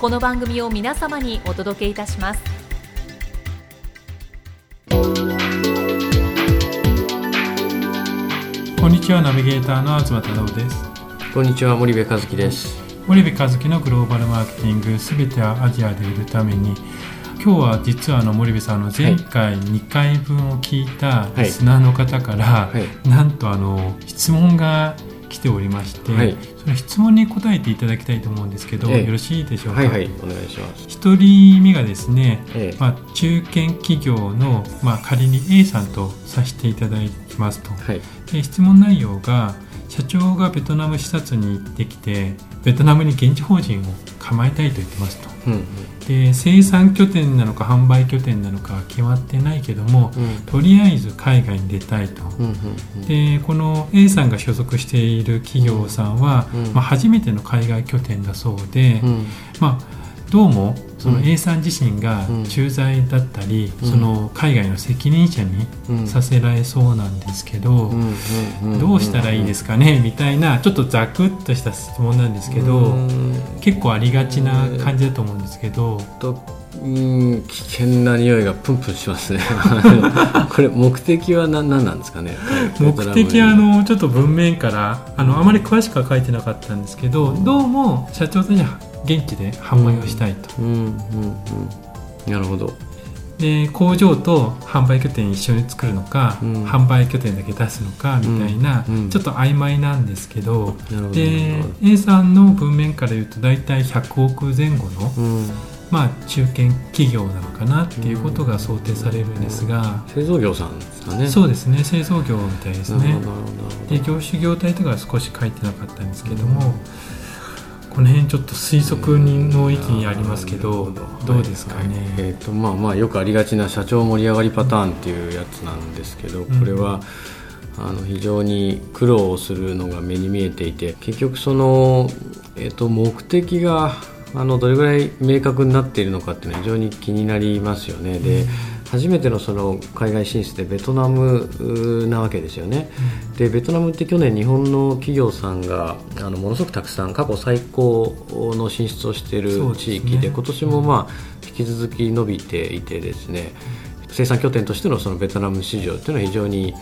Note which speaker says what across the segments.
Speaker 1: この番組を皆様にお届けいたします。
Speaker 2: こんにちはナビゲーターの東太郎です。
Speaker 3: こんにちは森部和樹です。
Speaker 2: 森部和樹のグローバルマーケティングすべてはアジアで売るために。今日は実はあの森部さんの前回2回分を聞いたリスナーの方から、なんとあの質問が来ておりまして、はい、その質問に答えていただきたいと思うんですけど、ええ、よろしいでしょうか？
Speaker 3: はい、はい、お願いします。
Speaker 2: 一人目がですね、え、まあ中堅企業のまあ仮に A さんとさせていただきますと。はい、で質問内容が社長がベトナム視察に行ってきてベトナムに現地法人を構えたいと言ってますと。うんうんで生産拠点なのか販売拠点なのかは決まってないけども、うん、とりあえず海外に出たいと、うんうんうん、でこの A さんが所属している企業さんは、うん、まあ、初めての海外拠点だそうで、うん、まあどうもその A さん自身が駐在だったり、その海外の責任者にさせられそうなんですけど、どうしたらいいですかねみたいなちょっとざくっとした質問なんですけど、結構ありがちな感じだと思うんですけど。
Speaker 3: うん危険な匂いがプンプンしますね。これ目的は何なんですかね
Speaker 2: 目的はあのちょっと文面からあのあまり詳しくは書いてなかったんですけどどうも社長さんに現地で販売をしたいと。うんうんうん
Speaker 3: うん、なるほど。
Speaker 2: で工場と販売拠点一緒に作るのか、うん、販売拠点だけ出すのかみたいな、ちょっと曖昧なんですけどで A さんの文面から言うと大体100億前後の、まあ、中堅企業なのかなっていうことが想定されるんですが、
Speaker 3: 製造業さんですかね。
Speaker 2: そうですね製造業みたいですね。で業種業態とかは少し書いてなかったんですけども、この辺ちょっと推測の域にありますけどど。うですかね、はい、
Speaker 3: えーとまあ、まあよくありがちな社長盛り上がりパターンっていうやつなんですけどこれは、あの非常に苦労するのが目に見えていて結局その、えー、と目的があのどれぐらい明確になっているのかっていうのは非常に気になりますよね。で、初めてのその海外進出でベトナムなわけですよね、うん、でベトナムって去年日本の企業さんがあのものすごくたくさん過去最高の進出をしている地域で、ね、今年もまあ引き続き伸びていてですね、うん、生産拠点としてのそのベトナム市場っていうのは非常に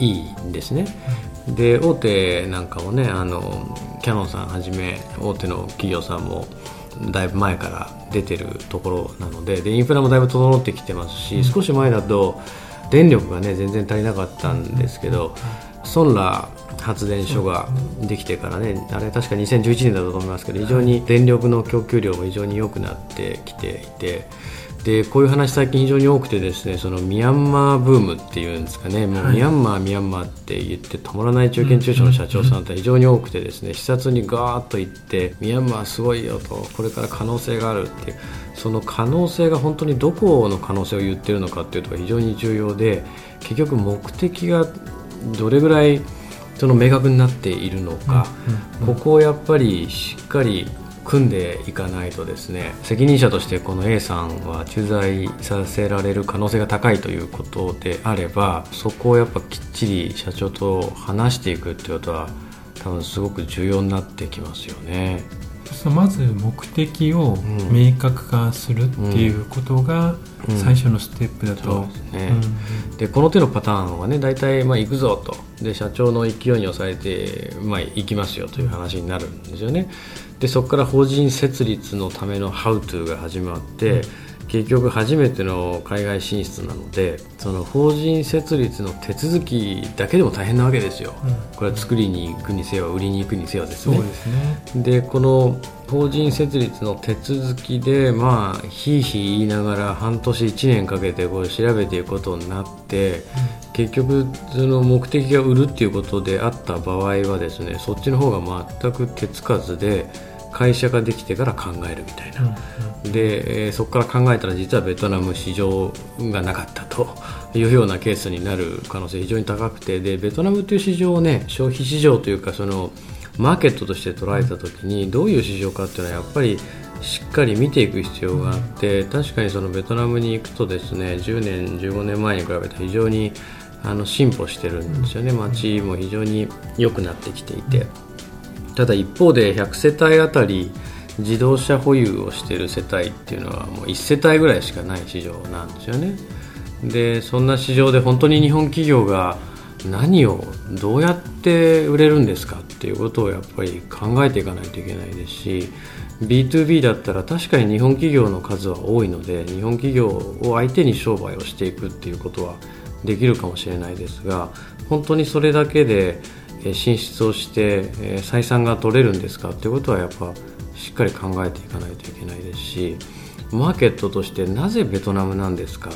Speaker 3: いいんですね、うん、で大手なんかもねあのキャノンさんはじめ大手の企業さんもだいぶ前から出てるところなのででインフラもだいぶ整ってきてますし、うん、少し前だと電力がね全然足りなかったんですけど、ソンラ発電所ができてからねあれ確か2011年だと思いますけど非常に電力の供給量も非常に良くなってきていて。でこういう話最近非常に多くてですねそのミャンマーブームっていうんですかね。もうミャンマー、ミャンマーって言って止まらない中堅中小の社長さんって非常に多くてですね視察にガーッと行ってミャンマーすごいよとこれから可能性があるっていうその可能性が本当にどこの可能性を言ってるのかっていうところが非常に重要で結局目的がどれぐらいその明確になっているのか、ここをやっぱりしっかり組んでいかないとですね責任者としてこの A さんは駐在させられる可能性が高いということであればそこをやっぱきっちり社長と話していくっていうことは多分すごく重要になってきますよね。
Speaker 2: まず目的を明確化するっていうことが最初のステップだと、うん
Speaker 3: うん、でこの手のパターンはね大体まあ行くぞと。で社長の勢いに抑えて、まあ、行きますよという話になるんですよね。でそこから法人設立のための「How to」が始まって、結局初めての海外進出なのでその法人設立の手続きだけでも大変なわけですよ、うん、これは作りに行くにせよ売りに行くにせよですね。ですね。でこの法人設立の手続きでまあひいひい言いながら半年1年かけてこれ調べていくことになって、うん、結局その目的が売るっていうことであった場合はですねそっちの方が全く手つかずで会社ができてから考えるみたいな、うんうん、で、えー、そこから考えたら実はベトナム市場がなかったと。いうようなケースになる可能性非常に高くて。でベトナムという市場をね消費市場というかそのマーケットとして捉えた時にどういう市場かっていうのはやっぱりしっかり見ていく必要があって確かにそのベトナムに行くとですね10年15年前に比べて非常にあの進歩してるんですよね。街も非常に良くなってきていてただ一方で100世帯あたり自動車保有をしている世帯っていうのはもう1世帯ぐらいしかない市場なんですよね。でそんな市場で本当に日本企業が何をどうやって売れるんですかっていうことをやっぱり考えていかないといけないですし B2B だったら確かに日本企業の数は多いので日本企業を相手に商売をしていくっていうことはできるかもしれないですが本当にそれだけで進出をして採算が取れるんですかっていうことはやっぱしっかり考えていかないといけないですしマーケットとしてなぜベトナムなんですか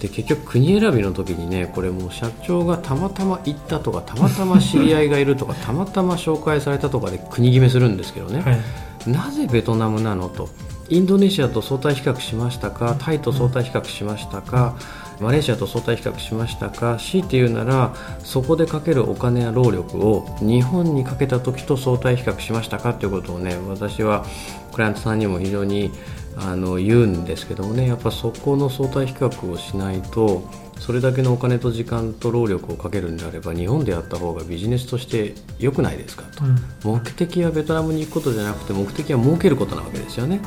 Speaker 3: で結局国選びの時にねこれもう社長がたまたま行ったとかたまたま知り合いがいるとか たまたま紹介されたとかで国決めするんですけどね、はい、なぜベトナムなのとインドネシアと相対比較しましたかタイと相対比較しましたか、マレーシアと相対比較しましたか？強いて言うならそこでかけるお金や労力を日本にかけた時と相対比較しましたか？ということをね私はクライアントさんにも非常にあの言うんですけどもね。やっぱそこの相対比較をしないとそれだけのお金と時間と労力をかけるんであれば日本でやった方がビジネスとして良くないですか？と、うん、目的はベトナムに行くことじゃなくて目的は儲けることなわけですよね。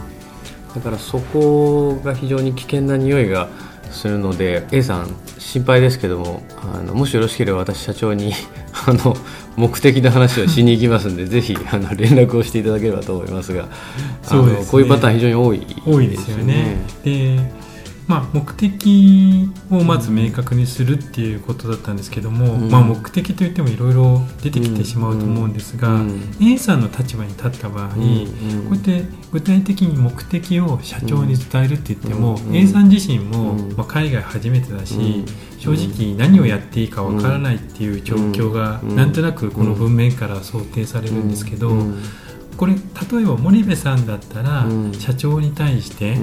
Speaker 3: だからそこが非常に危険な匂いがするので A さん心配ですけどもあのもしよろしければ私社長に あの目的の話をしに行きますんで ぜひあの連絡をしていただければと思いますがそうです、ね、こういうパターン非常に多いですよね。多いですよね
Speaker 2: でまあ、目的をまず明確にするっていうことだったんですけども、うん、まあ、目的といってもいろいろ出てきてしまうと思うんですが、うん、A さんの立場に立った場合、うん、こうやって具体的に目的を社長に伝えるって言っても、A さん自身も、まあ、海外初めてだし、正直何をやっていいかわからないっていう状況がなん。となくこの文面から想定されるんですけど。これ例えば森部さんだったら、社長に対して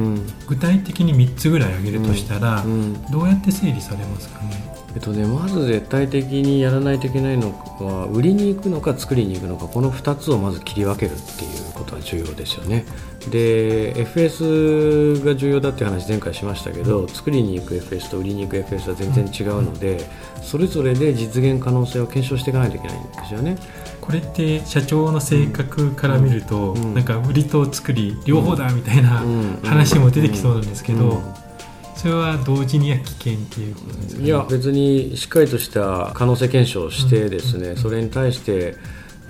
Speaker 2: 具体的に3つぐらい挙げるとしたら、どうやって整理されますかね？
Speaker 3: えっとね、まず絶対的にやらないといけないのは売りに行くのか作りに行くのかこの2つをまず切り分けるっていうことは重要ですよね。で FS が重要だって話前回しましたけど作りに行く FS と売りに行く FS は全然違うのでそれぞれで実現可能性を検証していかないといけないんですよね。
Speaker 2: これって社長の性格から見ると、うん、なんか売りと作り両方だみたいな話も出てきそうなんですけど、それは同時には危険っていうことですか、ね、
Speaker 3: いや別にしっかりとした可能性検証をしてですね、それに対して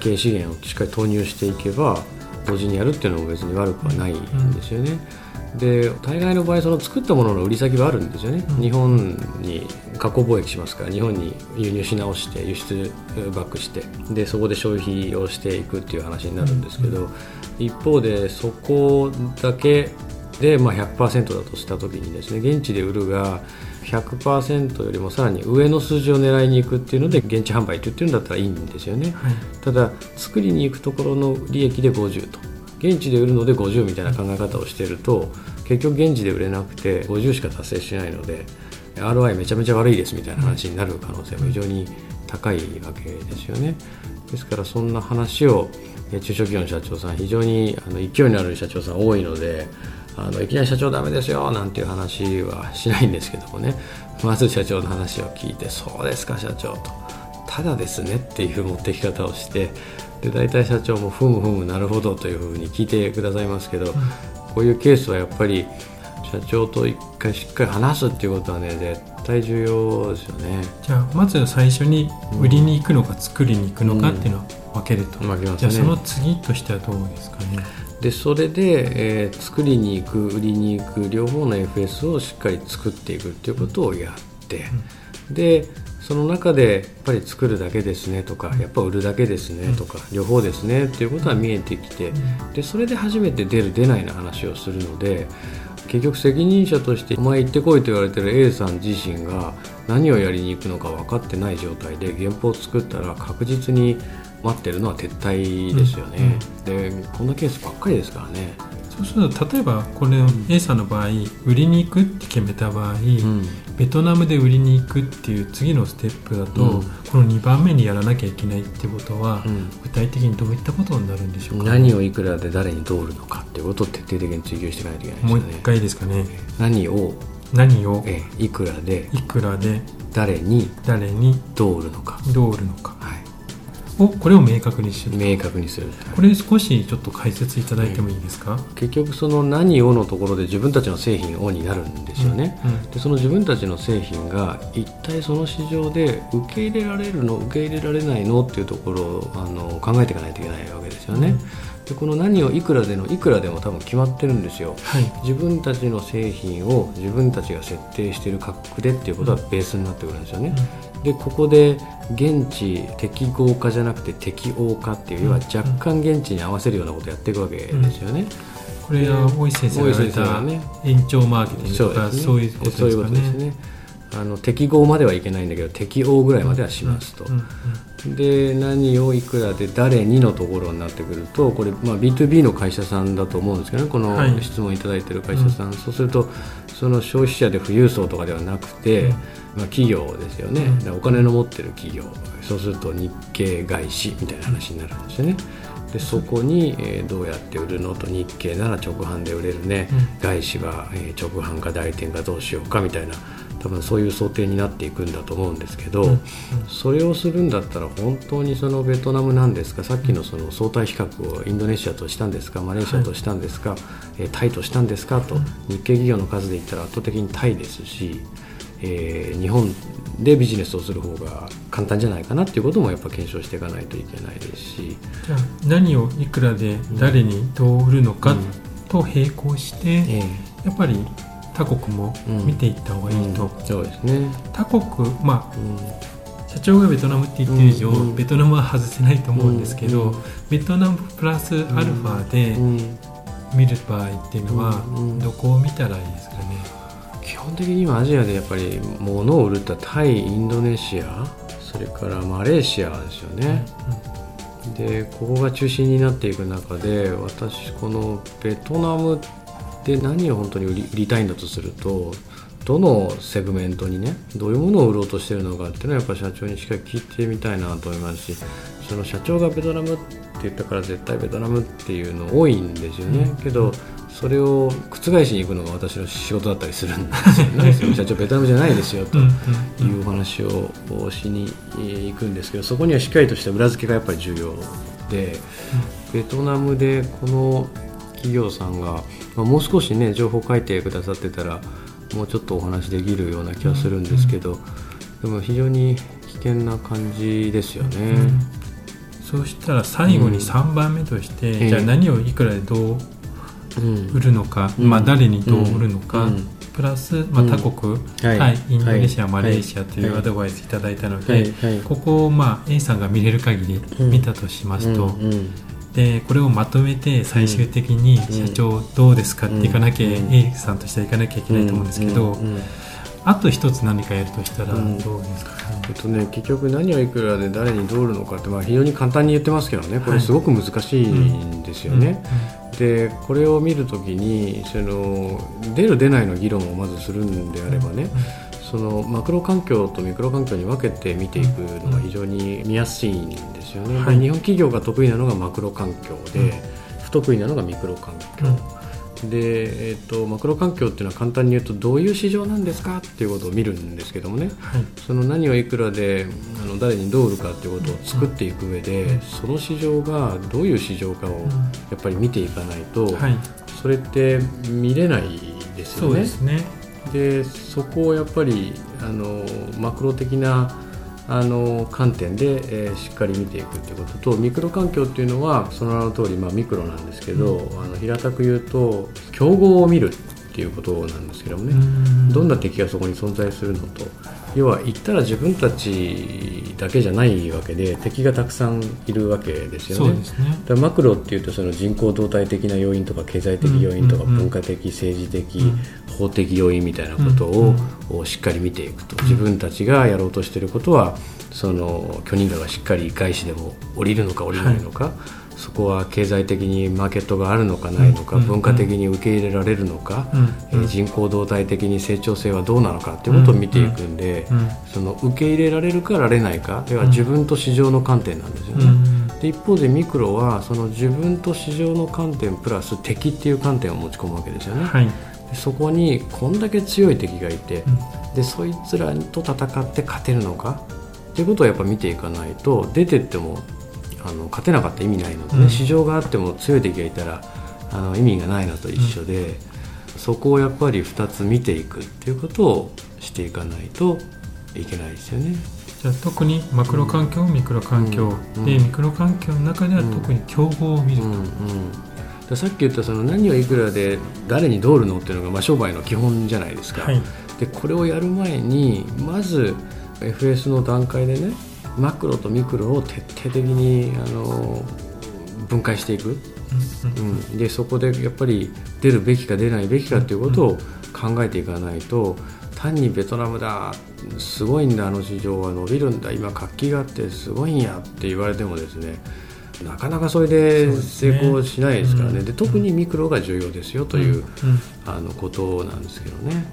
Speaker 3: 経営資源をしっかり投入していけば同時にやるっていうのも別に悪くはないんですよね。うんで大概の場合その作ったものの売り先はあるんですよね、うん、日本に加工貿易しますから日本に輸入し直して輸出バックしてでそこで消費をしていくっていう話になるんですけど、うん、一方でそこだけで、まあ、100%だとした時にですね現地で売るが100%よりもさらに上の数字を狙いに行くっていうので現地販売と言ってるんだったらいいんですよね、はい、ただ作りに行くところの利益で50と。現地で売るので50みたいな考え方をしていると結局現地で売れなくて50しか達成しないので ROI めちゃめちゃ悪いですみたいな話になる可能性も非常に高いわけですよね。ですからそんな話を中小企業の社長さん非常にあの勢いのある社長さん多いのであのいきなり社長ダメですよなんていう話はしないんですけどもね。まず社長の話を聞いてそうですか社長と。ただですねっていう持ってき方をしてで大体社長もふむふむなるほどというふうに聞いてくださいますけど、うん、こういうケースはやっぱり社長と一回しっかり話すっていうことはね絶対重要ですよね。
Speaker 2: じゃあまず最初に売りに行くのか作りに行くのかっていうのは分けると、うん、じゃあその次としてはどうですかね
Speaker 3: でそれで、えー、作りに行く売りに行く両方の FS をしっかり作っていくっていうことをやって、うん、でその中でやっぱり作るだけですねとかやっぱ売るだけですねとか両方ですねっていうことは見えてきてでそれで初めて出る出ないの話をするので結局責任者としてお前行ってこいと言われてる A さん自身が何をやりに行くのか分かってない状態で原稿を作ったら確実に待ってるのは撤退ですよね、でこんなケースばっかりですからね。
Speaker 2: そうすると例えばこれ A さんの場合売りに行くって決めた場合、うん、ベトナムで売りに行くっていう次のステップだと、うん、この2番目にやらなきゃいけないってことは、うん、具体的にどういったことになるんでしょうか、
Speaker 3: 何をいくらで誰にどう売るのかっていうことを徹底的に追求していかないといけないです
Speaker 2: ね。もう一回ですかね。
Speaker 3: 何を？
Speaker 2: 何を？
Speaker 3: えいくらで？
Speaker 2: いくらで？
Speaker 3: 誰に？
Speaker 2: 誰に？
Speaker 3: どう売るのか。
Speaker 2: どう売るのか、はいをこれを明確にする。
Speaker 3: 明確にする。
Speaker 2: これ少しちょっと解説いただいてもいいですか、
Speaker 3: 結局その何をのところで自分たちの製品をになるんですよね、うんうん、でその自分たちの製品が一体その市場で受け入れられるの受け入れられないのっていうところをあの考えていかないといけないわけですよね、うん。でこの何をいくらでのいくらでも多分決まってるんですよ、はい、自分たちの製品を自分たちが設定している価格でっていうことはベースになってくるんですよね、うん、でここで現地適合化じゃなくて適応化っていう要は若干現地に合わせるようなことをやっていくわけですよね、うん。
Speaker 2: これは大石先生が言われた延長マーケティングとかそういうことですかね。
Speaker 3: あの適合まではいけないんだけど適応ぐらいまではしますと、で何をいくらで誰にのところになってくるとこれ、まあ、B2B の会社さんだと思うんですけどねこの質問いただいている会社さん、はい、そうするとその消費者で富裕層とかではなくて、うん、まあ、企業ですよね、うん、お金の持ってる企業。そうすると日系外資みたいな話になるんですよね。でそこに、えー、どうやって売るのと日系なら直販で売れるね、うん、外資は、えー、直販か代理店かどうしようかみたいな多分そういう想定になっていくんだと思うんですけど、うんうん、それをするんだったら本当にそのベトナムなんですかさっきのその相対比較をインドネシアとしたんですかマレーシアとしたんですか、はい、えタイとしたんですかと、日系企業の数で言ったら圧倒的にタイですし、えー、日本でビジネスをする方が簡単じゃないかなっていうこともやっぱ検証していかないといけないですし。
Speaker 2: じゃあ何をいくらで誰にどう売るのかと並行して、うんえ。ー、やっぱり他国も見ていった方がいいと、
Speaker 3: うん、そうですね。
Speaker 2: 他国まあ、社長がベトナムって言ってる以上、ベトナムは外せないと思うんですけど、ベトナムプラスアルファで見る場合っていうのは、どこを見たらいいですかね、
Speaker 3: 基本的に今アジアでやっぱり物を売るってタイインドネシアそれからマレーシアですよね、でここが中心になっていく中で私このベトナムで何を本当に売り売りたいんだとするとどのセグメントにねどういうものを売ろうとしてるのかっていうのはやっぱ社長にしっかり聞いてみたいなと思いますしその社長がベトナムって言ったから絶対ベトナムっていうの多いんですよね、うん、けどそれを覆しに行くのが私の仕事だったりするんですよね。社長ベトナムじゃないですよというお話をしに行くんですけどそこにはしっかりとした裏付けがやっぱり重要でベトナムでこの企業さんがまあ、もう少しね情報書いてくださってたらもうちょっとお話できるような気はするんですけど、うん。でも非常に危険な感じですよね。うん、
Speaker 2: そうしたら最後に3番目として、うん、じゃあ何をいくらでどう売るのか、まあ、誰にどう売るのか、プラス、まあ、他国、はい、インドネシア、はい、マレーシアというアドバイスいただいたので、はい、ここを、まあ、A さんが見れる限り見たとしますと、でこれをまとめて最終的に社長どうですかっていかなきゃ、A さんとしてはいかなきゃいけないと思うんですけど、あと一つ何かやるとしたらどうですか、
Speaker 3: えっとね、結局何をいくらで誰にどう売るのかって、まあ、非常に簡単に言ってますけどね。これすごく難しいんですよね。でこれを見るときにその出る出ないの議論をまずするんであればね、そのマクロ環境とミクロ環境に分けて見ていくのが非常に見やすいんですよね、はい、日本企業が得意なのがマクロ環境で、うん、不得意なのがミクロ環境、うん、で、えーと、マクロ環境っていうのは簡単に言うとどういう市場なんですかっていうことを見るんですけどもね、はい、その何をいくらであの誰にどう売るかっていうことを作っていく上で、うん、その市場がどういう市場かをやっぱり見ていかないと、はい、それって見れないですよね。
Speaker 2: そうですね
Speaker 3: でそこをやっぱりあのマクロ的なあの観点で、えー、しっかり見ていくということとミクロ環境っていうのはその名の通りまり、あ、ミクロなんですけど、うん、あの平たく言うと競合を見るっていうことなんですけどもね。どんな敵がそこに存在するのと。要は言ったら自分たちだけじゃないわけで敵がたくさんいるわけですよね。ね。だマクロっていうとその人口動態的な要因とか経済的要因とか文化的政治的、法的要因みたいなことをしっかり見ていくと。自分たちがやろうとしていることはその許認可がしっかり外資でも降りるのか降りないのか、はいそこは経済的にマーケットがあるのかないのか、文化的に受け入れられるのか、えー、人口動態的に成長性はどうなのかということを見ていくんで、その受け入れられるかられないか要は自分と市場の観点なんですよね。で一方でミクロはその自分と市場の観点プラス敵っていう観点を持ち込むわけですよね。はい、そこにこんだけ強い敵がいて、でそいつらと戦って勝てるのかっていうことをやっぱ見ていかないと出てってもあの勝てなかった意味ないのでね、うん、市場があっても強い敵がいたらあの意味がないのと一緒で、うん、そこをやっぱり2つ見ていくっていうことをしていかないといけないですよね。
Speaker 2: じゃあ特にマクロ環境、ミクロ環境、うん、でミクロ環境の中では特に競合を見る。
Speaker 3: と。さっき言ったその何をいくらで誰にどうるのっていうのがまあ商売の基本じゃないですか、はい、でこれをやる前にまず FS の段階でねマクロとミクロを徹底的にあの分解していく、うん、でそこでやっぱり出るべきか出ないべきかということを考えていかないと単にベトナムだすごいんだあの市場は伸びるんだ今活気があってすごいんやって言われてもですねなかなかそれで成功しないですからね。で、特にミクロが重要ですよという、あのことなんですけどね。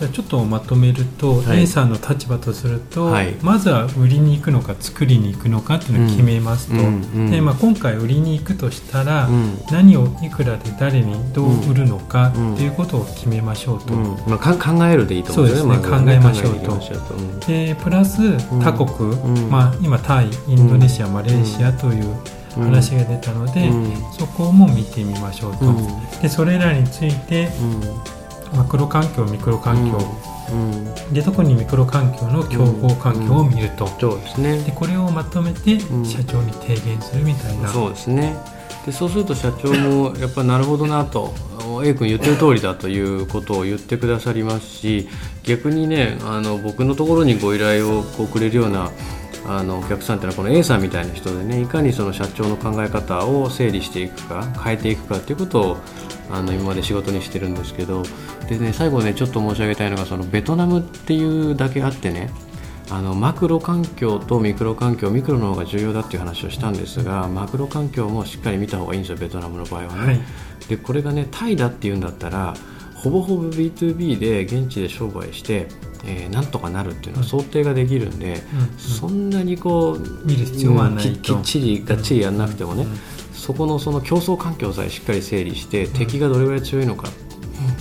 Speaker 2: じゃあちょっとまとめると、はい、A さんの立場とすると、はい、まずは売りに行くのか作りに行くのかっていうのを決めますと、うんうん、でまあ、今回売りに行くとしたら、うん、何をいくらで誰にどう売るのかっていうことを決めましょうと、
Speaker 3: まあ、考えるでいいと思
Speaker 2: うんですね。そうですね、考えましょうと。でプラス他国、まあ、今タイインドネシア、マレーシアという話が出たので、そこも見てみましょうと、でそれらについて、マクロ環境ミクロ環境、うん。うん、で特にミクロ環境の競合環境を見ると、
Speaker 3: そうですね。
Speaker 2: でこれをまとめて社長に提言するみたいな、
Speaker 3: そうですね。でそうすると社長も やっぱなるほどなと。A 君言ってる通りだということを言ってくださりますし逆にねあの僕のところにご依頼をこうくれるようなあのお客さんっていうのはこの A さんみたいな人でねいかにその社長の考え方を整理していくか変えていくかということをあの今まで仕事にしてるんですけどで、ね、最後ねちょっと申し上げたいのがそのベトナムっていうだけあってねあのマクロ環境とミクロ環境ミクロの方が重要だっていう話をしたんですがマクロ環境もしっかり見た方がいいんですよベトナムの場合はね。はい、でこれがねタイだっていうんだったらほぼほぼ B2B で現地で商売してえー、なんとかなるっていうのは想定ができるんで、うんうん、そんなにこう
Speaker 2: 見る必要はない
Speaker 3: きっちりがっちりやらなくてもね、うんうん、そこのその競争環境さえしっかり整理して、敵がどれぐらい強いのか、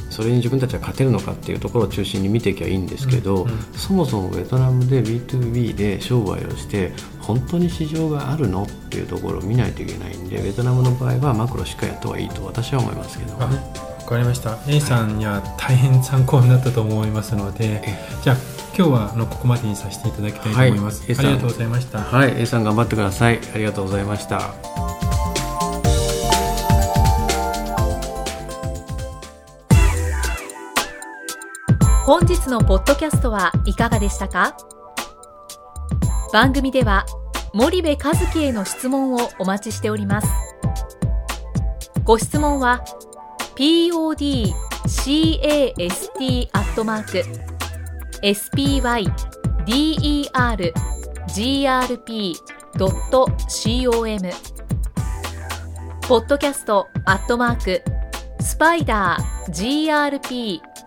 Speaker 3: それに自分たちは勝てるのかっていうところを中心に見ていけばいいんですけど、そもそもベトナムで B2B で商売をして本当に市場があるのっていうところを見ないといけないんでベトナムの場合はマクロしっかりやった方がいいと私は思いますけど。ね。
Speaker 2: わかりました A さんには大変参考になったと思いますので、じゃあ今日はあのここまでにさせていただきたいと思います、はい、ありがとうございました。
Speaker 3: はい A さん頑張ってください。ありがとうございました
Speaker 1: 本日のポッドキャストはいかがでしたか？番組では森部和樹への質問をお待ちしております。ご質問は podcast アットマーク spydergrp.com ポッドキャストアットマークスパイダー grp